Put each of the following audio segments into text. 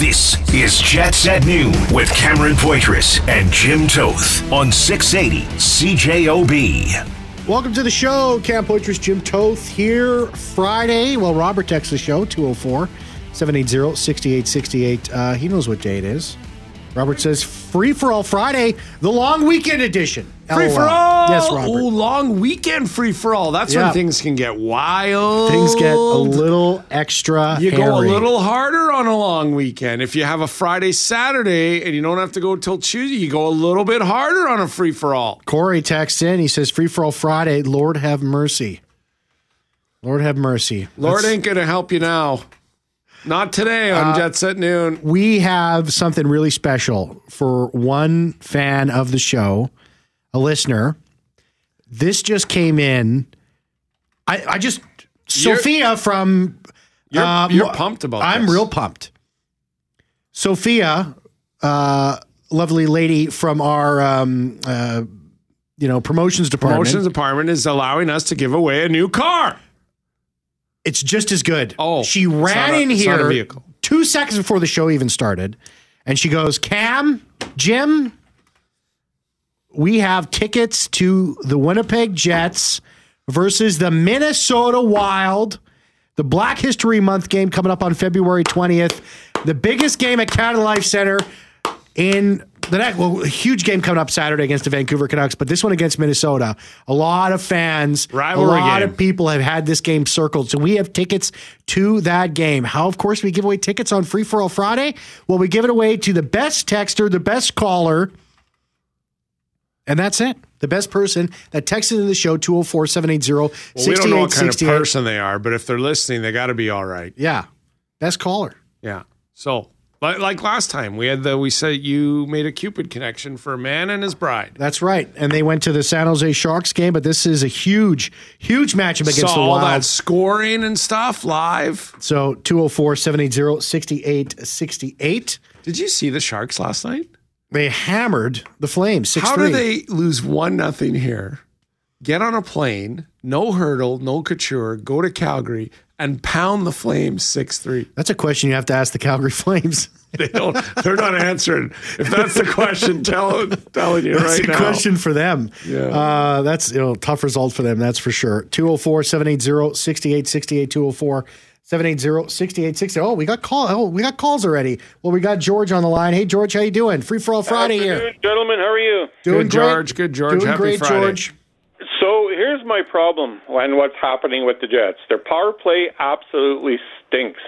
This is Jets at Noon with Cameron Poitras and Jim Toth on 680 CJOB. Welcome to the show. Cam Poitras, Jim Toth here. Friday. Well, Robert texts the show, 204 780 6868. Uh, he knows what day it is. Robert says, Free for All Friday, the long weekend edition. Free for all. Yes, Robert. Ooh, long weekend free for all. That's Yeah. when things can get wild. Things get a little extra. You go a little harder on a long weekend. If you have a Friday, Saturday, and you don't have to go till Tuesday, you go a little bit harder on a free for all. Corey texts in. He says, Free for All Friday, Lord have mercy. Lord have mercy. Lord That's- ain't gonna help you now. Not today Uh, on Jets at Noon. we have something really special for one fan of the show, a listener. This just came in. I, I just You're- Sophia from. You're, uh, you're pumped about it. I'm this. real pumped. Sophia, uh, lovely lady from our, um, uh, you know, promotions department. Promotions department is allowing us to give away a new car. It's just as good. Oh, she ran a- in here vehicle. two seconds before the show even started, and she goes, "Cam, Jim, we have tickets to the Winnipeg Jets versus the Minnesota Wild." The Black History Month game coming up on February 20th. The biggest game at Canada Life Center in the next, well, a huge game coming up Saturday against the Vancouver Canucks, but this one against Minnesota. A lot of fans, Rivalry a lot game. of people have had this game circled. So we have tickets to that game. How, of course, we give away tickets on Free for All Friday? Well, we give it away to the best texter, the best caller. And that's it. The best person that texted in the show, 204 780 Well, we don't know what kind of person they are, but if they're listening, they got to be all right. Yeah. Best caller. Yeah. So, like, like last time, we had the we said you made a Cupid connection for a man and his bride. That's right. And they went to the San Jose Sharks game, but this is a huge, huge matchup against Saw the all that scoring and stuff live. So 204 780 6868. Did you see the Sharks last night? They hammered the Flames 6 How 3. do they lose one nothing here? Get on a plane, no Hertl, no Couture, go to Calgary and pound the Flames six three. That's a question you have to ask the Calgary Flames. They don't. They're not answering. If that's the question, tell telling you That's right It's a question for them. Yeah. Uh, that's you know tough result for them. That's for sure. 204 780 6868 204 780 6868. Oh, we got call. Oh, we got calls already. Well, we got George on the line. Hey, George, how you doing? Free for all Friday here. Afternoon, gentlemen. How are you? Doing Good, great. George. Good, George. Doing Happy great, Friday. George. So here's my problem and what's happening with the Jets. Their power play absolutely stinks.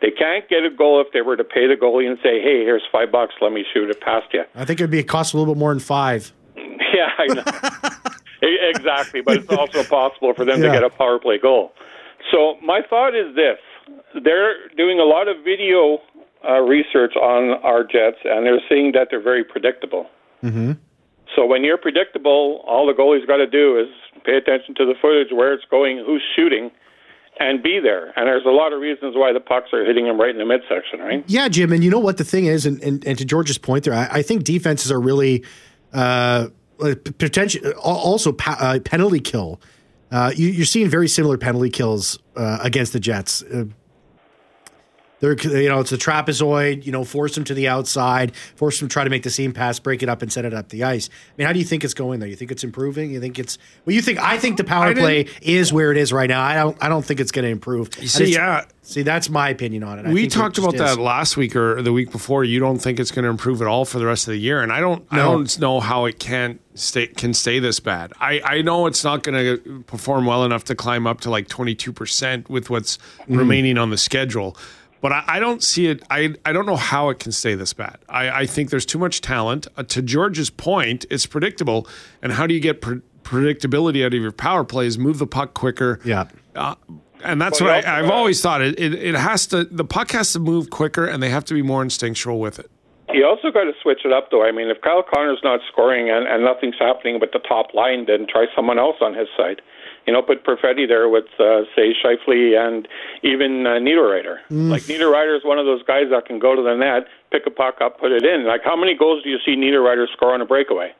They can't get a goal if they were to pay the goalie and say, "Hey, here's five bucks. Let me shoot it past you." I think it'd be it cost a little bit more than five. Yeah, I know. Exactly. But it's also possible for them Yeah. to get a power play goal. So my thought is this: they're doing a lot of video uh, research on our Jets, and they're seeing that they're very predictable. Mm-hmm. So when you're predictable, all the goalie's got to do is pay attention to the footage, where it's going, who's shooting, and be there. And there's a lot of reasons why the pucks are hitting him right in the midsection, right? Yeah, Jim, and you know what the thing is, and, and, and to George's point there, I, I think defenses are really uh, potential. Also, pa- uh, penalty kill. Uh, you, you're seeing very similar penalty kills uh, against the Jets. They're, you know, it's a trapezoid. You know, force them to the outside, force them to try to make the seam pass, break it up, and set it up the ice. I mean, how do you think it's going there? You think it's improving? You think it's? Well, you think? I think the power play is where it is right now. I don't. I don't think it's going to improve. You see, yeah. See, that's my opinion on it. I we think it talked just about is. that last week or the week before. You don't think it's going to improve at all for the rest of the year, and I don't. I don't know how it can stay can stay this bad. I I know it's not going to perform well enough to climb up to like twenty two percent with what's Mm. remaining on the schedule. But I, I don't see it. I, I don't know how it can stay this bad. I, I think there's too much talent. Uh, to George's point, it's predictable. And how do you get pre- predictability out of your power plays? Move the puck quicker. Yeah. Uh, and that's Well, what I, I've always thought. It, it it has to the puck has to move quicker, and they have to be more instinctual with it. You also got to switch it up, though. I mean, if Kyle Connor's not scoring and, and nothing's happening with the top line, then try someone else on his side. You know, put Perfetti there with, uh, say, Scheifele and even uh, Niederreiter. Like, Niederreiter is one of those guys that can go to the net, pick a puck up, put it in. Like, how many goals do you see Niederreiter score on a breakaway?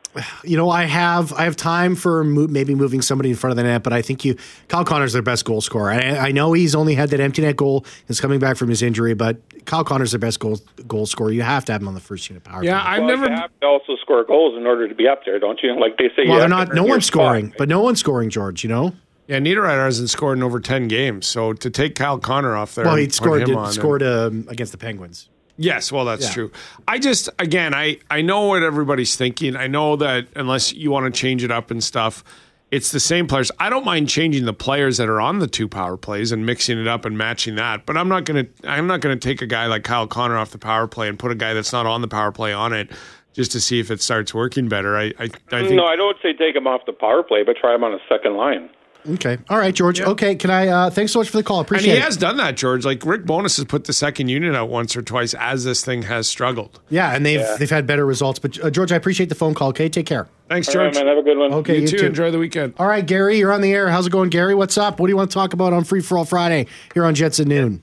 You know, I have I have time for mo- maybe moving somebody in front of the net, but I think you Kyle Connor's their best goal scorer. I, I know he's only had that empty net goal. He's coming back from his injury, but Kyle Connor's their best goal goal scorer. You have to have him on the first unit power. Yeah, play. I've well, never. You have to also score goals in order to be up there, don't you? Like they say, well, they're not. No one's scoring, spot. but no one's scoring, George. You know. Yeah, Niederreiter hasn't scored in over ten games, so to take Kyle Connor off there, Well, he scored him did, on and- scored um, against the Penguins. Yes, well, that's Yeah. true. I just, again, I, I know what everybody's thinking. I know that unless you want to change it up and stuff, it's the same players. I don't mind changing the players that are on the two power plays and mixing it up and matching that. But I'm not gonna, I'm not gonna take a guy like Kyle Connor off the power play and put a guy that's not on the power play on it just to see if it starts working better. I, I, I think. No, I don't say take him off the power play, but try him on a second line. Okay. All right, George. Okay. Can I? Uh, thanks so much for the call. and Appreciate he it. has done that, George. Like Rick Bowness has put the second unit out once or twice as this thing has struggled. yeah, and they've they've had better results. But uh, George, I appreciate the phone call. Okay, take care. Thanks, All right, George. man. Have a good one. Okay, you, you too. too. Enjoy the weekend. All right, Gary, you're on the air. How's it going, Gary? What's up? What do you want to talk about on Free for All Friday here on Jets at noon?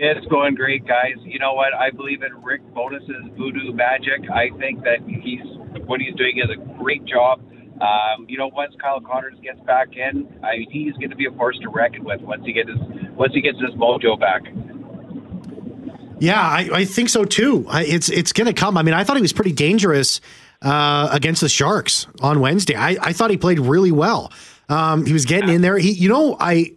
It's going great, guys. You know what? I believe in Rick Bowness's voodoo magic. I think that he's what he's doing is a great job. Um, you know, once Kyle Connors gets back in, I mean, he's going to be a force to reckon with once he gets his once he gets his mojo back. Yeah, I, I think so too. I, it's it's going to come. I mean, I thought he was pretty dangerous uh, against the Sharks on Wednesday. I, I thought he played really well. Um, he was getting in there. He, you know, I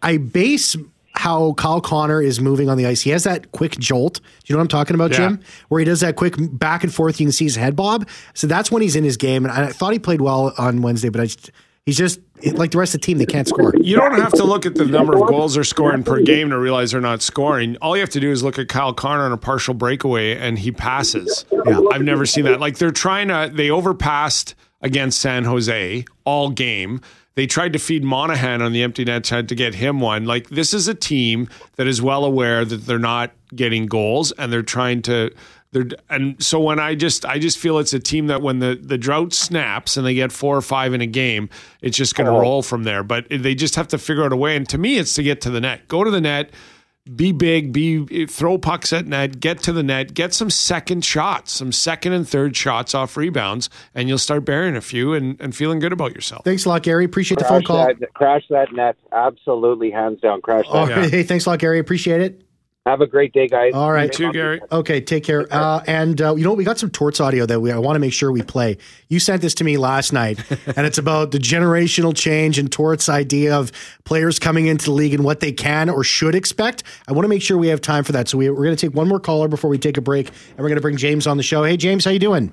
I base how Kyle Connor is moving on the ice. He has that quick jolt. Do you know what I'm talking about, Yeah. Jim? Where he does that quick back and forth. You can see his head bob. So that's when he's in his game. And I thought he played well on Wednesday, but I just, he's just like the rest of the team. They can't score. You don't have to look at the number of goals they're scoring per game to realize they're not scoring. All you have to do is look at Kyle Connor on a partial breakaway and he passes. Yeah. I've never seen that. Like they're trying to, they overpassed against San Jose all game. They tried to feed Monahan on the empty net, tried to get him one. Like this is a team that is well aware that they're not getting goals and they're trying to. They're, and so when I just I just feel it's a team that when the, the drought snaps and they get four or five in a game, it's just going to uh-huh. roll from there. But they just have to figure out a way. And to me, it's to get to the net. Go to the net, be big, be throw pucks at net, get to the net, get some second shots, some second and third shots off rebounds, and you'll start bearing a few and, and feeling good about yourself. Thanks a lot, Gary. Appreciate the phone call. that, crash that net. Absolutely, hands down, crash that. Oh, Yeah. Hey, thanks a lot, Gary. Appreciate it. Have a great day, guys. All right. Too, Gary. Okay, take care. Uh, and uh, you know, we got some Torts audio that we I want to make sure we play. You sent this to me last night, and it's about the generational change and Torts' idea of players coming into the league and what they can or should expect. I want to make sure we have time for that. So we, we're going to take one more caller before we take a break, and we're going to bring James on the show. Hey, James, how you doing?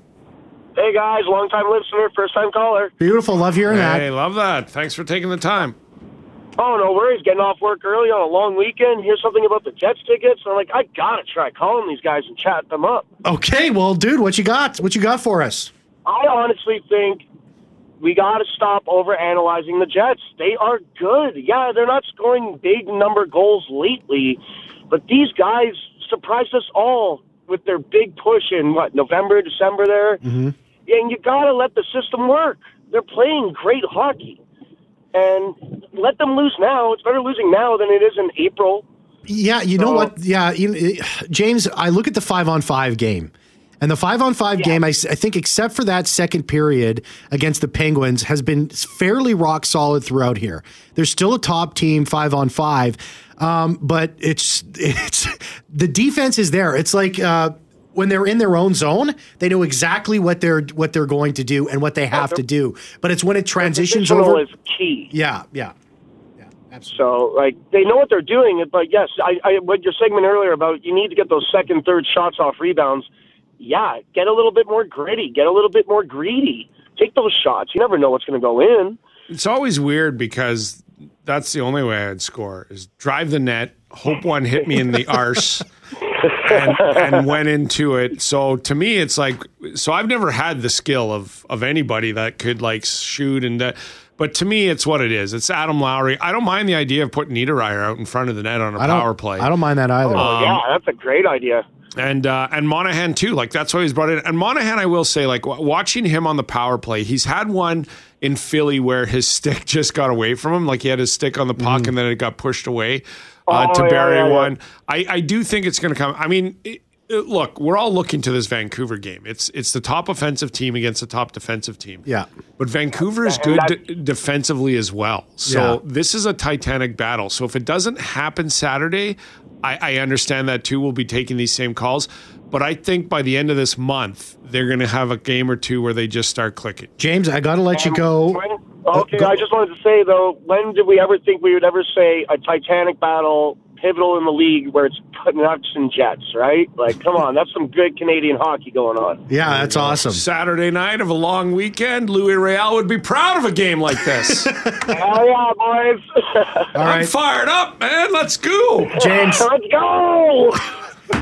Hey guys, long time listener, first time caller. Beautiful. Love hearing Hey, that. Hey, love that. Thanks for taking the time. Oh, no worries. Getting off work early on a long weekend. Hear something about the Jets tickets. I'm like, I gotta try calling these guys and chat them up. Okay, well, dude, what you got? What you got for us? I honestly think we gotta stop over analyzing the Jets. They are good. Yeah, they're not scoring big number goals lately, but these guys surprised us all with their big push in what November, December there. Mm-hmm. And you gotta let the system work. They're playing great hockey. And let them lose now. It's better losing now than it is in April. Yeah, you know what? Yeah, you James, I look at the five on five game. And the five on five game, I think, except for that second period against the Penguins, has been fairly rock solid throughout here. There's still a top team five on five, um, but it's it's the defense is there. It's like uh, when they're in their own zone, they know exactly what they're what they're going to do and what they have to do. But it's when it transitions Positional over. is key. Yeah, yeah, yeah, absolutely. So, like, they know what they're doing. But yes, I, I what your segment earlier about you need to get those second, third shots off rebounds. Yeah, get a little bit more gritty. Get a little bit more greedy. Take those shots. You never know what's going to go in. It's always weird because that's the only way I'd score is drive the net, hope one hit me in the arse, and, and went into it. So to me, it's like so I've never had the skill of of anybody that could like shoot and that. But to me, it's what it is. It's Adam Lowry. I don't mind the idea of putting Niederreiter out in front of the net on a I don't, power play. I don't mind that either. Um, yeah, that's a great idea. and uh, and Monahan too. Like that's why he's brought in. And Monahan, I will say, like w- watching him on the power play, he's had one in Philly where his stick just got away from him. Like he had his stick on the puck and then it got pushed away uh, Oh, to yeah, bury yeah, yeah. one. I, I do think it's going to come. I mean. It, uh, look, we're all looking to this Vancouver game. It's it's the top offensive team against the top defensive team. Yeah. But Vancouver is good that's- de- defensively as well. So Yeah. this is a titanic battle. So if it doesn't happen Saturday, I, I understand that too. We'll be taking these same calls. But I think by the end of this month, they're going to have a game or two where they just start clicking. James, I got to let you go. When- okay, go- I just wanted to say though, when did we ever think we would ever say a Titanic battle pivotal in the league where it's Canucks and Jets, right? Like, come on, that's some good Canadian hockey going on. Yeah, that's awesome. Saturday night of a long weekend, Louis Riel would be proud of a game like this. Hell yeah, boys! All I'm right, fired up, man. Let's go. James. Let's go!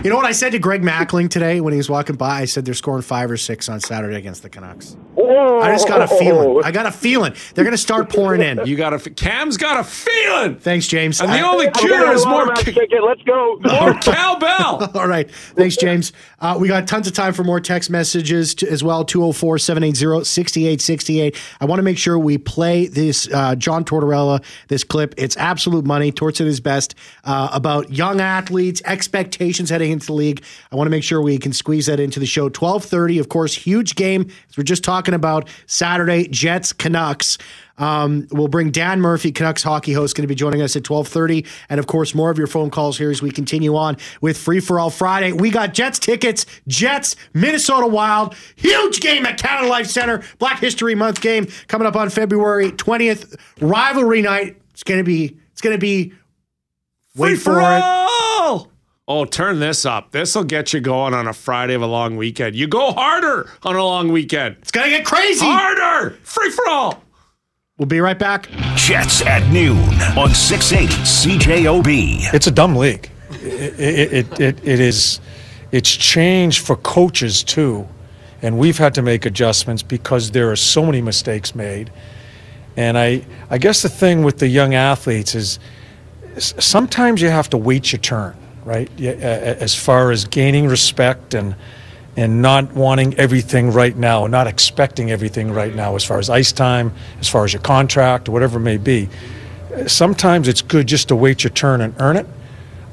You know what I said to Greg Mackling today when he was walking by? I said they're scoring five or six on Saturday against the Canucks. I just got a feeling. I got a feeling they're going to start pouring in. You got a Cam's got a feeling. Thanks, James. And the I- only cure is more watermelon ca- ticket. Let's go. more cowbell. All right. Thanks, James. Uh, we got tons of time for more text messages to, as well 204 780 6868. I want to make sure we play this uh, John Tortorella, this clip. It's absolute money. Torts at his best uh, about young athletes, expectations heading into the league. I want to make sure we can squeeze that into the show. 1230, of course, huge game. As we're just talking about Saturday, Jets, Canucks. Um, we'll bring Dan Murphy, Canucks hockey host, going to be joining us at 1230. And of course, more of your phone calls here as we continue on with Free For All Friday. We got Jets tickets, Jets, Minnesota Wild. Huge game at Canada Life Center. Black History Month game coming up on February 20th. Rivalry night. It's going to be, it's going to be, wait Free for for it. All. Oh, turn this up. This will get you going on a Friday of a long weekend. You go harder on a long weekend. It's going to get crazy. Harder. Free for all. We'll be right back. Jets at noon on 680 CJOB. It's a dumb league. It, it, it, it, it is. It's changed for coaches too, and we've had to make adjustments because there are so many mistakes made. And I, I guess the thing with the young athletes is sometimes you have to wait your turn, right? As far as gaining respect and and not wanting everything right now, not expecting everything right now, as far as ice time, as far as your contract, whatever it may be. Sometimes it's good just to wait your turn and earn it.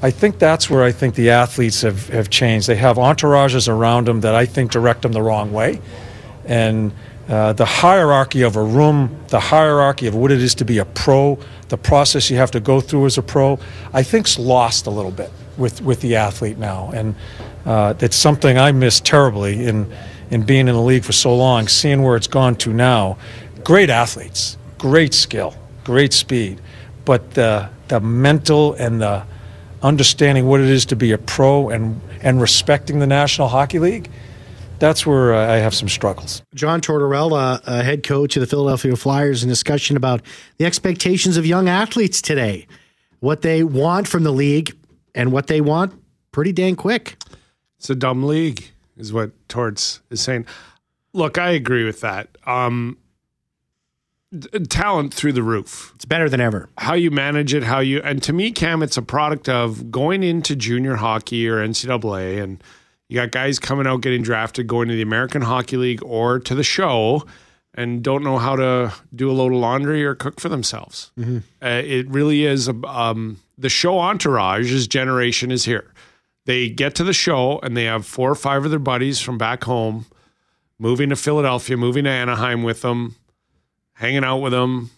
I think that's where I think the athletes have, have changed. They have entourages around them that I think direct them the wrong way. And uh, the hierarchy of a room, the hierarchy of what it is to be a pro, the process you have to go through as a pro, I think's lost a little bit with, with the athlete now. And uh, it's something I miss terribly in, in being in the league for so long, seeing where it's gone to now. Great athletes, great skill, great speed, but the, the mental and the understanding what it is to be a pro and, and respecting the National Hockey League, that's where uh, I have some struggles. John Tortorella, uh, head coach of the Philadelphia Flyers, in discussion about the expectations of young athletes today, what they want from the league, and what they want pretty dang quick. It's a dumb league, is what Torts is saying. Look, I agree with that. Um, talent through the roof. It's better than ever. How you manage it, how you, and to me, Cam, it's a product of going into junior hockey or NCAA, and you got guys coming out getting drafted, going to the American Hockey League or to the show, and don't know how to do a load of laundry or cook for themselves. Uh, it really is. Um, the show entourage, his generation is here. They get to the show and they have four or five of their buddies from back home moving to Philadelphia, moving to Anaheim with them, hanging out with them.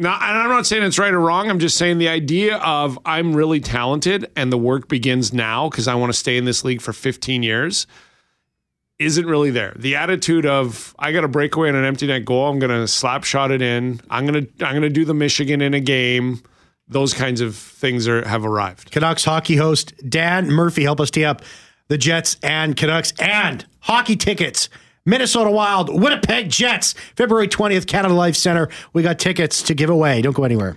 Now, and I'm not saying it's right or wrong. I'm just saying the idea of I'm really talented and the work begins now because I want to stay in this league for 15 years isn't really there. The attitude of I got a break away on an empty net goal. I'm going to slap shot it in. I'm going to I'm going to do the Michigan in a game. Those kinds of things are have arrived. Canucks hockey host Dan Murphy help us tee up the Jets and Canucks and hockey tickets. Minnesota Wild, Winnipeg Jets, February 20th, Canada Life Center. We got tickets to give away. Don't go anywhere.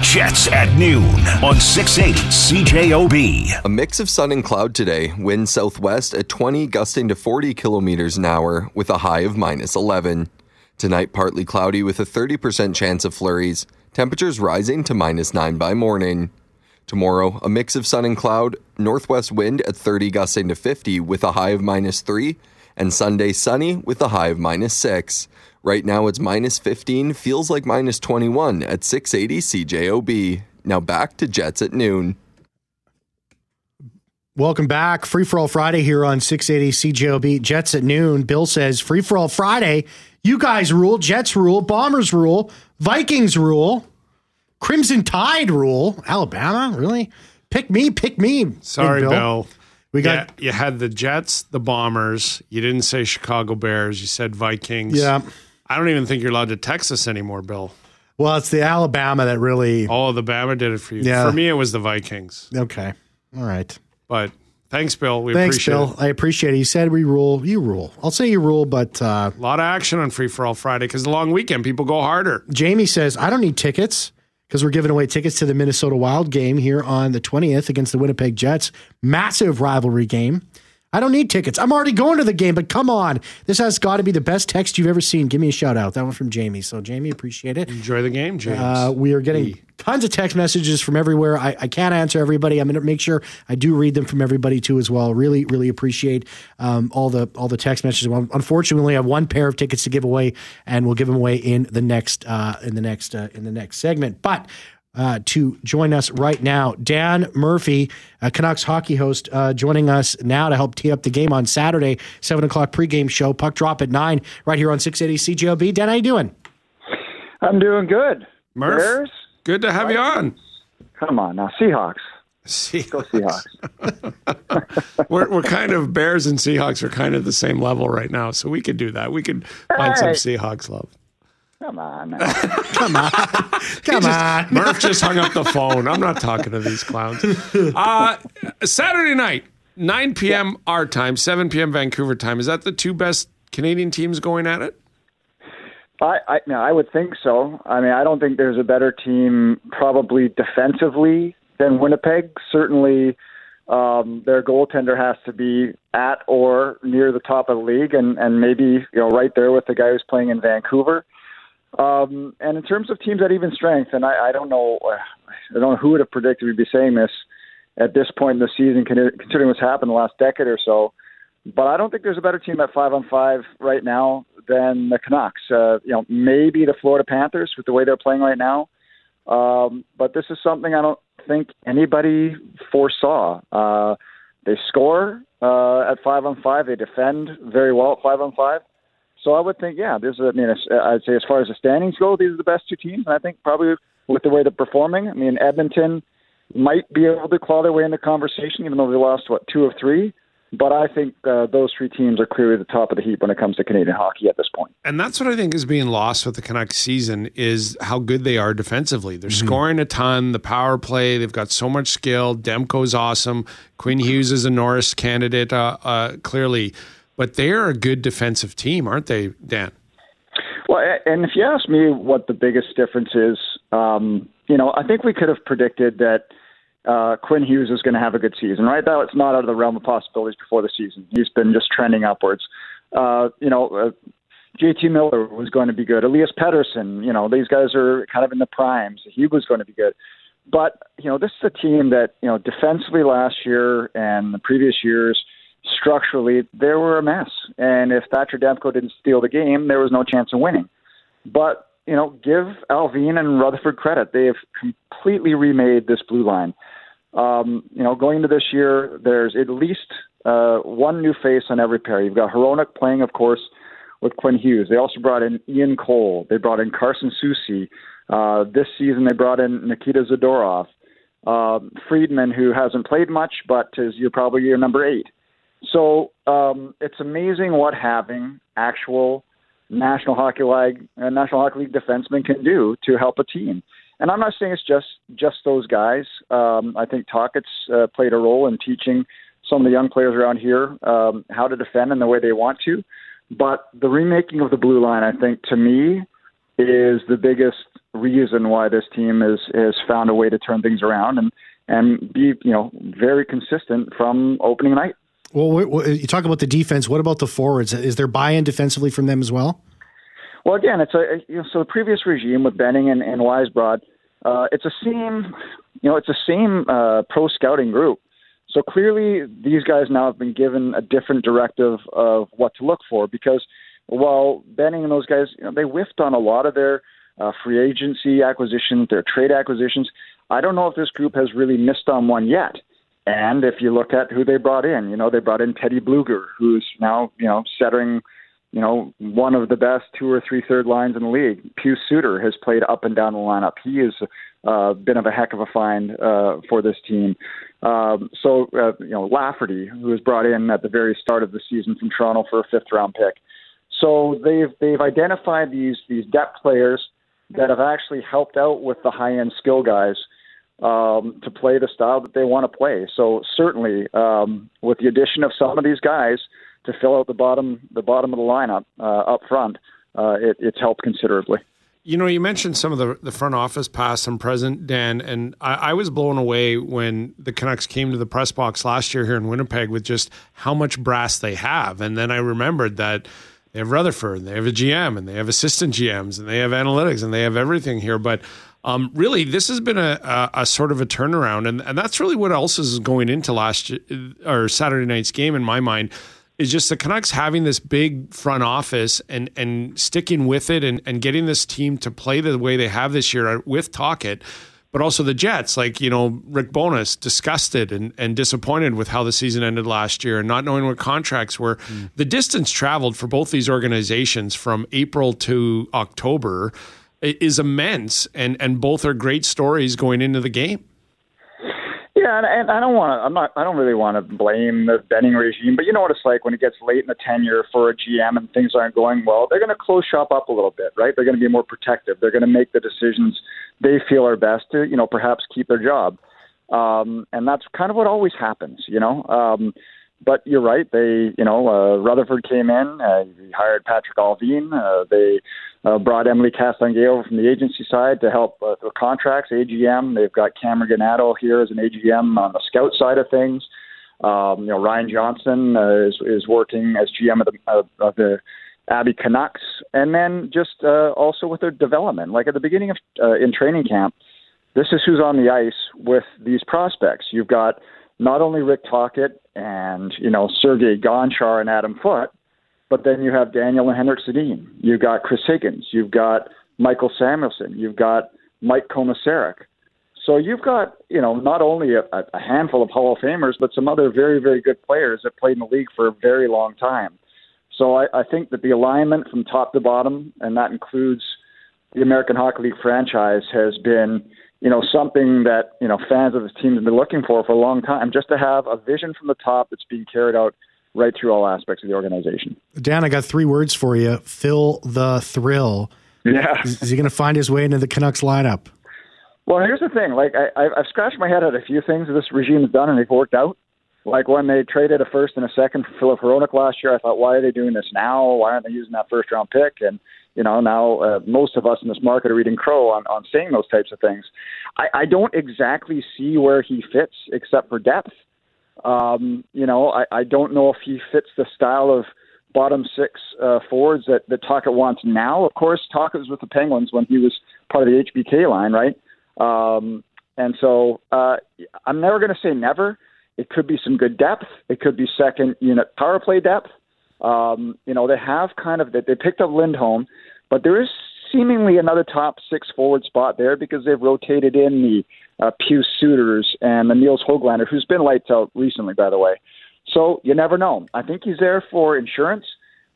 Jets at noon on 680 CJOB. A mix of sun and cloud today, wind southwest at 20, gusting to 40 kilometers an hour, with a high of minus 11. Tonight, partly cloudy with a 30% chance of flurries, temperatures rising to minus 9 by morning. Tomorrow, a mix of sun and cloud, northwest wind at 30, gusting to 50, with a high of minus 3, And Sunday, sunny with a high of minus 6. Right now, it's minus 15, feels like minus 21 at 680 CJOB. Now back to Jets at noon. Welcome back. Free for All Friday here on 680 CJOB. Jets at noon. Bill says Free for All Friday. You guys rule. Jets rule. Bombers rule. Vikings rule. Crimson Tide rule. Alabama, really? Pick me, pick me. Sorry, Bill. We got yeah, you had the Jets, the Bombers. You didn't say Chicago Bears. You said Vikings. yeah. I don't even think you're allowed to text us anymore, Bill. Well, it's the Alabama that really. Oh, the Bama did it for you. Yeah. For me, it was the Vikings. Okay. All right. But thanks, Bill. We Thanks, appreciate Bill. it. I appreciate it. You said we rule. You rule. I'll say you rule, but uh, A lot of action on Free for All Friday because the long weekend, people go harder. Jamie says, I don't need tickets because we're giving away tickets to the Minnesota Wild game here on the 20th against the Winnipeg Jets. Massive rivalry game. I don't need tickets. I'm already going to the game, but come on. This has got to be the best text you've ever seen. Give me a shout out. That one from Jamie. So, Jamie, appreciate it. Enjoy the game, James. Uh, we are getting tons of text messages from everywhere. I, I can't answer everybody. I'm going to make sure I do read them from everybody too as well. Really, really appreciate um, all the all the text messages. Well, unfortunately, I have one pair of tickets to give away, and we'll give them away in the next uh, in the next uh, in the next segment. But uh, to join us right now, Dan Murphy, uh, Canucks hockey host, uh, joining us now to help tee up the game on Saturday, seven o'clock pregame show. Puck drop at nine, right here on six eighty CJOB. Dan, how you doing? I'm doing good. Murph, Bears? good to have you on. Come on now, Seahawks. See, Go Seahawks. we're, we're kind of Bears and Seahawks are kind of the same level right now, so we could do that. We could find some Seahawks love. Come on. Now. Come on, come on. Murph just hung up the phone. I'm not talking to these clowns. Uh, Saturday night, 9 p.m. our time, 7 p.m. Vancouver time. Is that the two best Canadian teams going at it? I, I, no, I would think so. I mean, I don't think there's a better team, probably defensively, than Winnipeg. Certainly, um, their goaltender has to be at or near the top of the league, and and maybe you know right there with the guy who's playing in Vancouver. Um, and in terms of teams at even strength, and I, I don't know, uh, I don't know who would have predicted we'd be saying this at this point in the season, considering what's happened the last decade or so. But I don't think there's a better team at five on five right now than the Canucks. Uh, you know, maybe the Florida Panthers with the way they're playing right now. Um, but this is something I don't think anybody foresaw. Uh, they score uh, at five on five. They defend very well at five on five. So I would think, yeah, this is. I mean, I'd say as far as the standings go, these are the best two teams, and I think probably with the way they're performing. I mean, Edmonton might be able to claw their way in the conversation, even though they lost what two of three. But I think uh, those three teams are clearly the top of the heap when it comes to Canadian hockey at this point. And that's what I think is being lost with the Canucks season is how good they are defensively. They're scoring a ton. The power play, they've got so much skill. Demko's awesome. Quinn Hughes is a Norris candidate, uh, uh, clearly. But they're a good defensive team, aren't they, Dan? Well, and if you ask me what the biggest difference is, um, you know, I think we could have predicted that uh, Quinn Hughes is going to have a good season, right? That it's not out of the realm of possibilities before the season. He's been just trending upwards. Uh, you know, uh, JT Miller was going to be good. Elias Pettersson, you know, these guys are kind of in the primes. He was going to be good. But, you know, this is a team that, you know, defensively last year and the previous years, structurally, they were a mess. And if Thatcher Demko didn't steal the game, there was no chance of winning. But, you know, give Allvin and Rutherford credit. They have completely remade this blue line. Um, you know, going into this year, there's at least uh, one new face on every pair. You've got Hronek playing, of course, with Quinn Hughes. They also brought in Ian Cole. They brought in Carson Soucy. Uh, this season, they brought in Nikita Zadorov. Uh, Friedman, who hasn't played much, but is you're probably your number eight. So um, it's amazing what having actual National Hockey League uh, National Hockey League defensemen can do to help a team. And I'm not saying it's just just those guys. Um, I think Tocchet's uh, played a role in teaching some of the young players around here um, how to defend in the way they want to. But the remaking of the blue line, I think, to me, is the biggest reason why this team is has found a way to turn things around and and be you know very consistent from opening night. Well, you talk about the defense. What about the forwards? Is there buy-in defensively from them as well? Well, again, it's a you know, so the previous regime with Benning and, and Weisbrod, uh, it's a same you know it's the same uh, pro scouting group. So clearly, these guys now have been given a different directive of what to look for because while Benning and those guys, you know, they whiffed on a lot of their uh, free agency acquisitions, their trade acquisitions. I don't know if this group has really missed on one yet. And if you look at who they brought in, you know, they brought in Teddy Bluger, who's now, you know, setting, you know, one of the best two or three third lines in the league. Pius Suter has played up and down the lineup. He has uh, been of a heck of a find uh, for this team. Um, so, uh, you know, Lafferty, who was brought in at the very start of the season from Toronto for a fifth round pick. So they've they've identified these these depth players that have actually helped out with the high end skill guys um, to play the style that they want to play. So certainly, um, with the addition of some of these guys to fill out the bottom the bottom of the lineup uh, up front, uh, it, it's helped considerably. You know, you mentioned some of the, the front office past and present, Dan, and I, I, was blown away when the Canucks came to the press box last year here in Winnipeg with just how much brass they have. And then I remembered that they have Rutherford, and they have a GM, and they have assistant GMs, and they have analytics, and they have everything here. But um, really, this has been a, a, a, sort of a turnaround, and, and that's really what else is going into last or Saturday night's game in my mind is just the Canucks having this big front office and and sticking with it and, and getting this team to play the way they have this year with Tocchet but also the Jets, like, you know, Rick Bowness disgusted and, and disappointed with how the season ended last year and not knowing what contracts were. Mm. The distance traveled for both these organizations from April to October is immense, and, and both are great stories going into the game. Yeah, and, I don't want to. I'm not. I don't really want to blame the Benning regime, but you know what it's like when it gets late in the tenure for a GM and things aren't going well. They're going to close shop up a little bit, right? They're going to be more protective. They're going to make the decisions they feel are best to, you know, perhaps keep their job. Um, and that's kind of what always happens, you know. Um, but you're right. They, you know, uh, Rutherford came in. Uh, he hired Patrick Allvin. Uh, they uh, brought Emily Castonguay over from the agency side to help uh, with contracts, AGM. They've got Cameron Ganado here as an AGM on the scout side of things. Um, you know, Ryan Johnson uh, is is working as GM of the of, of the Abbey Canucks, and then just uh, also with their development. Like at the beginning of uh, in training camp, this is who's on the ice with these prospects. You've got not only Rick Tocchet and you know Sergei Gonchar and Adam Foote, but then you have Daniel and Henrik Sedin. You've got Chris Higgins. You've got Mikael Samuelsson, You've got Mike Komisarek. So you've got, you know, not only a, a handful of Hall of Famers, but some other very, very good players that played in the league for a very long time. So I, I think that the alignment from top to bottom, and that includes the American Hockey League franchise, has been, you know, something that you know fans of this team have been looking for for a long time. Just to have a vision from the top that's being carried out right through all aspects of the organization. Dan, I got three words for you: Phil the thrill. Yeah, is, is he going to find his way into the Canucks lineup? Well, here's the thing. Like I, I've scratched my head at a few things this regime has done, and they've worked out. Like when they traded a first and a second for Filip Hronek last year, I thought, why are they doing this now? Why aren't they using that first round pick? And you know, now uh, most of us in this market are reading crow on on saying those types of things. I, I don't exactly see where he fits, except for depth. Um, you know, I, I don't know if he fits the style of bottom six uh, forwards that, that Tocchet wants now. Of course, Tocchet was with the Penguins when he was part of the HBK line, right? Um, and so uh, I'm never going to say never. It could be some good depth. It could be second unit power play depth. Um, you know, they have kind of they, they picked up Lindholm, but there is seemingly another top six forward spot there because they've rotated in the uh, Pius Suters and the Nils Hoglander, who's been lights out recently, by the way. So you never know. I think he's there for insurance.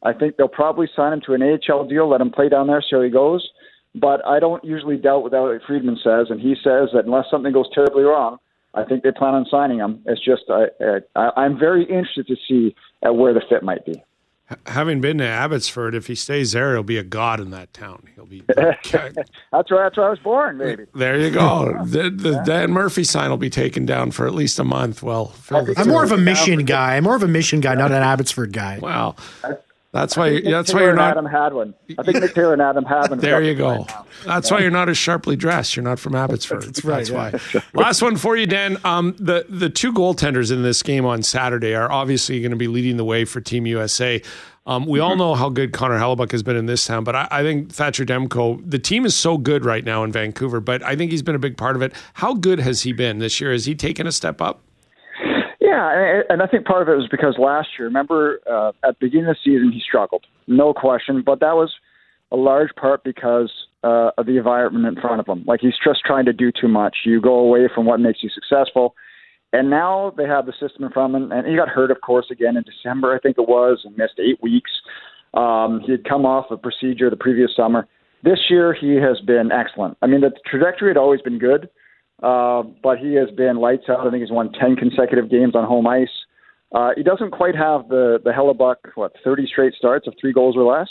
I think they'll probably sign him to an AHL deal, let him play down there, see how he goes. But I don't usually doubt what Elliotte Friedman says, and he says that unless something goes terribly wrong, I think they plan on signing him. It's just I, I, I'm very interested to see uh, where the fit might be. Having been to Abbotsford, if he stays there, he'll be a god in that town. He'll be. that's where that's where I was born, maybe. There you go. the, the yeah. Dan Murphy sign will be taken down for at least a month. Well, I'm more of a mission guy. I'm more of a mission guy, not an Abbotsford guy. Wow. That's why. That's why you're not. Adam Hadwin. I think Nick Taylor and Adam Hadwin. there you go. That's why you're not as sharply dressed. You're not from Abbotsford. That's right. That's yeah. why. Last one for you, Dan. Um, the the two goaltenders in this game on Saturday are obviously going to be leading the way for Team USA. Um, we all mm-hmm. know how good Connor Hellebuyck has been in this town, but I, I, think Thatcher Demko, the team is so good right now in Vancouver, but I think he's been a big part of it. How good has he been this year? Has he taken a step up? Yeah, and I think part of it was because last year, remember, uh, at the beginning of the season, he struggled, no question. But that was a large part because uh, of the environment in front of him. Like he's just trying to do too much. You go away from what makes you successful. And now they have the system in front of him, and he got hurt, of course, again in December, I think it was, and missed eight weeks. Um, he had come off a procedure the previous summer. This year, he has been excellent. I mean, the trajectory had always been good, uh, but he has been lights out. I think he's won 10 consecutive games on home ice. Uh, he doesn't quite have the the Hellebuyck, what, 30 straight starts of three goals or less.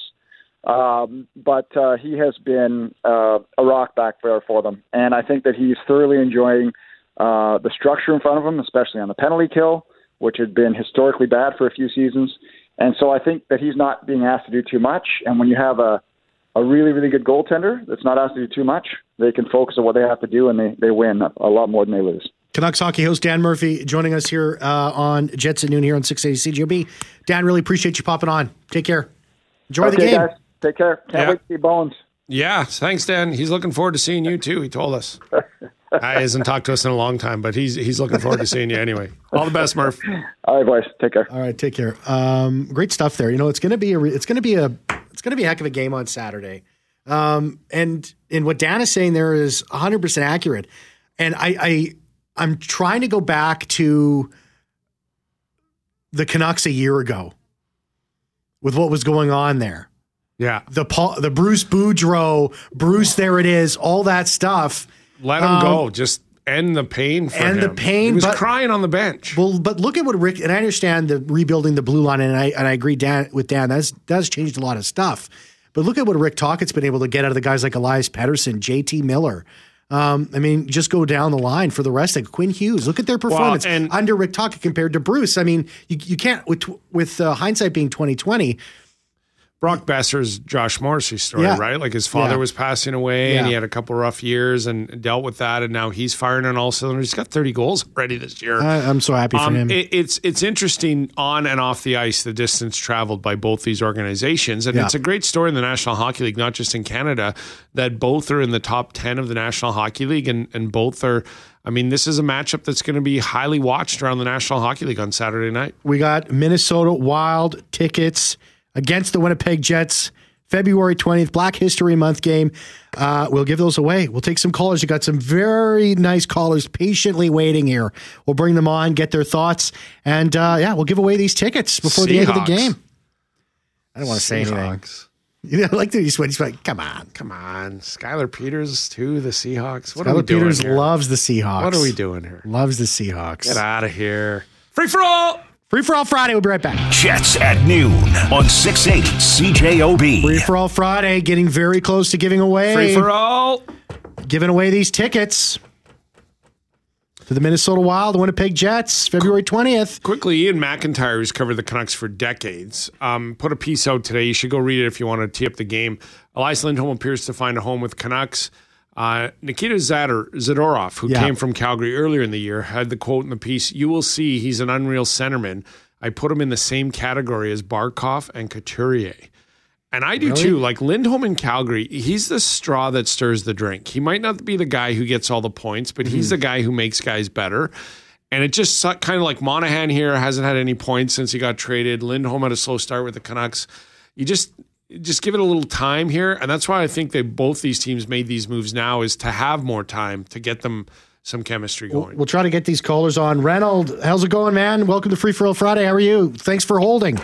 Um, but uh, he has been uh, a rock back there for them, and I think that he's thoroughly enjoying uh, the structure in front of him, especially on the penalty kill, which had been historically bad for a few seasons. And so I think that he's not being asked to do too much. And when you have a a really, really good goaltender that's not asked to do too much, they can focus on what they have to do, and they, they win a lot more than they lose. Canucks hockey host Dan Murphy joining us here uh, on Jets at noon here on 680 CJOB. Dan, really appreciate you popping on. Take care. Enjoy okay, the game. Guys, take care. Can't Yeah. wait to see Bones. Yeah, thanks, Dan. He's looking forward to seeing you too. He told us. He hasn't talked to us in a long time, but he's he's looking forward to seeing you anyway. All the best, Murph. All right, boys. Take care. All right, take care. Um, great stuff there. You know, it's gonna be a re- it's gonna be a it's gonna be a heck of a game on Saturday. Um, and and what Dan is saying there is 100 percent accurate. And I, I I'm trying to go back to the Canucks a year ago with what was going on there. Yeah, The Paul, the Bruce Boudreau, Bruce, there it is, all that stuff. let him Um, go. Just end the pain for end the pain, He was but- crying on the bench. Well, but look at what Rick and I understand the rebuilding the blue line, and I and I agree Dan, with Dan. That's that's changed a lot of stuff. But look at what Rick Tocchet's been able to get out of the guys like Elias Pettersson, JT Miller. Um, I mean, just go down the line for the rest. Like Quinn Hughes, look at their performance and- under Rick Tocchet compared to Bruce. I mean, you, you can't with with uh, hindsight being twenty twenty. Brock Boeser's Josh Morrissey story, Yeah. right? Like his father Yeah. was passing away and he had a couple rough years and dealt with that. And now he's firing on all cylinders. He's got 30 goals already this year. I, I'm so happy for Um, him. it, it's it's interesting on and off the ice the distance traveled by both these organizations, and Yeah. it's a great story in the National Hockey League, not just in Canada, that both are in the top ten of the National Hockey League, and and both are. I mean, this is a matchup that's going to be highly watched around the National Hockey League on Saturday night. We got Minnesota Wild tickets against the Winnipeg Jets. February 20th, Black History Month game. Uh, we'll give those away. We'll take some callers. You got some very nice callers patiently waiting here. We'll bring them on, get their thoughts, and uh, yeah, we'll give away these tickets before the end of the game. I don't want to say anything. Seahawks. You know, like he's he's like, come on. Come on, Skylar Peters too. The Seahawks. What are Skylar we doing Peters here? loves the Seahawks. What are we doing here? Loves the Seahawks. Get out of here. Free for all. Free for all Friday. We'll be right back. Jets at noon on 680 CJOB. Free for all Friday, getting very close to giving away. Free for all. giving away these tickets to the Minnesota Wild, the Winnipeg Jets, February 20th. Quickly, Iain MacIntyre, who's covered the Canucks for decades, um, put a piece out today. You should go read it if you want to tee up the game. Elias Lindholm appears to find a home with Canucks. Uh, Nikita Zador, Zadorov, who Yeah. came from Calgary earlier in the year, had the quote in the piece You will see he's an unreal centerman. I put him in the same category as Barkov and Couturier. And I do too. Like Lindholm in Calgary, he's the straw that stirs the drink. He might not be the guy who gets all the points, but he's the guy who makes guys better. And it just kind of like Monahan here hasn't had any points since he got traded. Lindholm had a slow start with the Canucks. You just just give it a little time here, and that's why I think that both these teams made these moves now is to have more time to get them some chemistry going. We'll try to get these callers on. Reynold, how's it going, man? Welcome to Free for All Friday. How are you? Thanks for holding.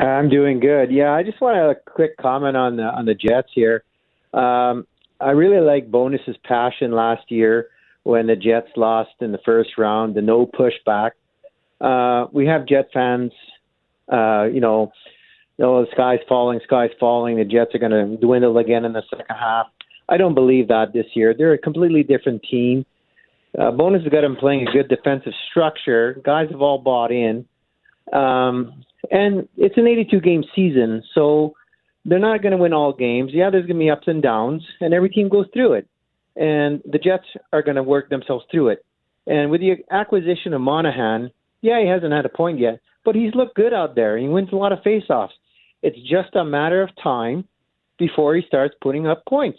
I'm doing good. Yeah, I just want a quick comment on the on the Jets here. Um, I really like Bowness's passion last year when the Jets lost in the first round, the no pushback. Uh, we have Jet fans, uh, you know, you know, the sky's falling, sky's falling. The Jets are going to dwindle again in the second half. I don't believe that this year. They're a completely different team. Uh, Bowness has got them playing a good defensive structure. Guys have all bought in. Um, and it's an 82 game season, so they're not going to win all games. Yeah, there's going to be ups and downs, and every team goes through it. And the Jets are going to work themselves through it. And with the acquisition of Monahan, yeah, he hasn't had a point yet, but he's looked good out there. He wins a lot of faceoffs. It's just a matter of time before he starts putting up points.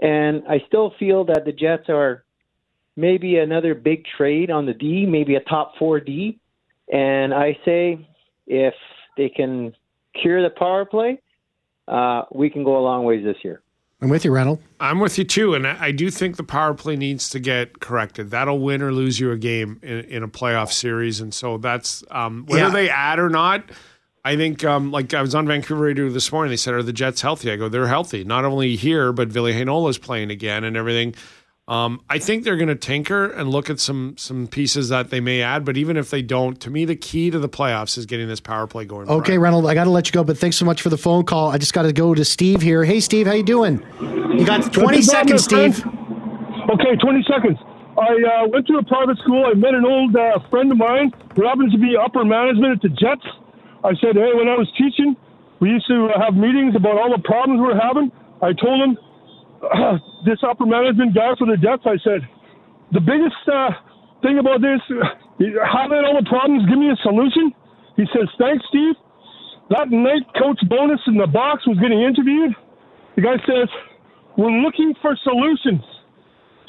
And I still feel that the Jets are maybe another big trade on the D, maybe a top four D. And I say if they can cure the power play, uh, we can go a long ways this year. I'm with you, Reynolds. I'm with you too, and I I do think the power play needs to get corrected. That'll win or lose you a game in, in a playoff series, and so that's um, whether Yeah. they add or not. I think, um, like I was on Vancouver Radio this morning. They said, "Are the Jets healthy?" I go, "They're healthy. Not only here, but Ville Heinola's playing again and everything." Um, I think they're going to tinker and look at some some pieces that they may add. But even if they don't, to me, the key to the playoffs is getting this power play going. Okay, Reynolds, I got to let you go, but thanks so much for the phone call. I just got to go to Steve here. Hey, Steve, how you doing? You got 20 seconds, my friend? Steve. Okay, 20 seconds. I uh, went to a private school. I met an old uh, friend of mine who happens to be upper management at the Jets. I said, hey, when I was teaching, we used to have meetings about all the problems we were having. I told him, uh, this upper management guy for the Jets, I said, the biggest uh, thing about this, uh, having all the problems, give me a solution. He says, thanks, Steve. That night, Coach Bowness in the box was getting interviewed. The guy says, we're looking for solutions.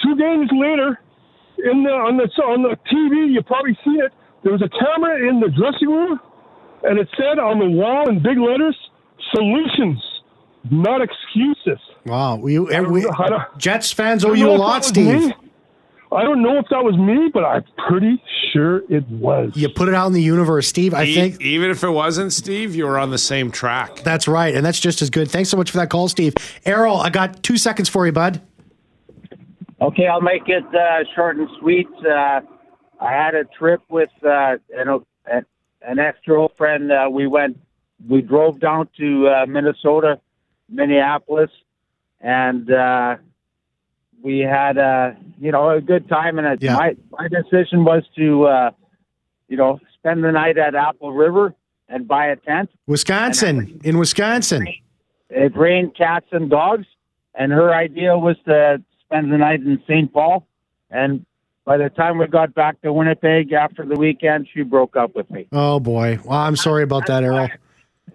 Two games later, in the on the on the TV, you probably see it. There was a camera in the dressing room, and it said on the wall in big letters, "Solutions, not excuses." Wow. We, we, how to- Jets fans owe you a lot, Steve. me. I don't know if that was me, but I'm pretty sure it was. You put it out in the universe, Steve. I E- think even if it wasn't Steve, you were on the same track. that's right, and that's just as good. Thanks so much for that call, Steve. Errol, I got two seconds for you, bud. Okay, I'll make it uh, short and sweet. Uh, I had a trip with uh, an, an, an ex girlfriend. Uh, we went, we drove down to uh, Minnesota, Minneapolis, and uh, we had a you know a good time. And Yeah. my my decision was to uh, you know spend the night at Apple River and buy a tent. Wisconsin, in Wisconsin. It rained cats and dogs, and her idea was to spend the night in St. Paul. And by the time we got back to Winnipeg after the weekend, she broke up with me. Oh boy. Well, I'm sorry about that, Errol.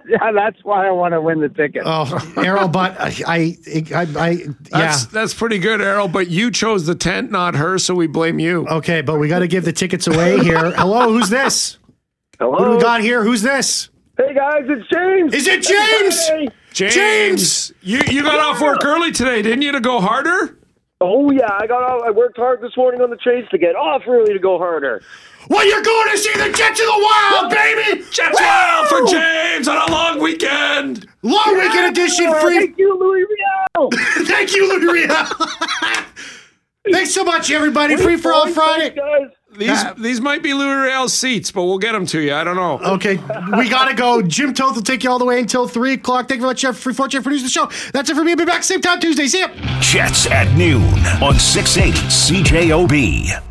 Yeah, that's why I want to win the ticket. Oh, Errol, but I, I, I, I yeah. That's that's pretty good, Errol. But you chose the tent, not her, so we blame you. Okay, but we got to give the tickets away here. Hello, who's this? Hello. Who do we got here? Who's this? Hey guys, it's James. Is it James? Hey. James, you you got off work early today, didn't you, to go harder? Oh yeah, I got out. I worked hard this morning on the trains to get off early to go harder. Well, you're going to see the Jets of the Wild, baby! Jets Wild for James on a long weekend. Long weekend edition, free. Thank you, Louis Riel. Thank you, Louis Riel. Thanks so much, everybody. Free for all Friday. guys. These these might be Louis Real seats, but we'll get them to you. I don't know. Okay, we gotta go. Jim Toth will take you all the way until three o'clock. Thank you very much, Jeff Free Fortune, for producing the show. That's it for me. I'll be back same time Tuesday. See ya. Jets at noon on 680 CJOB.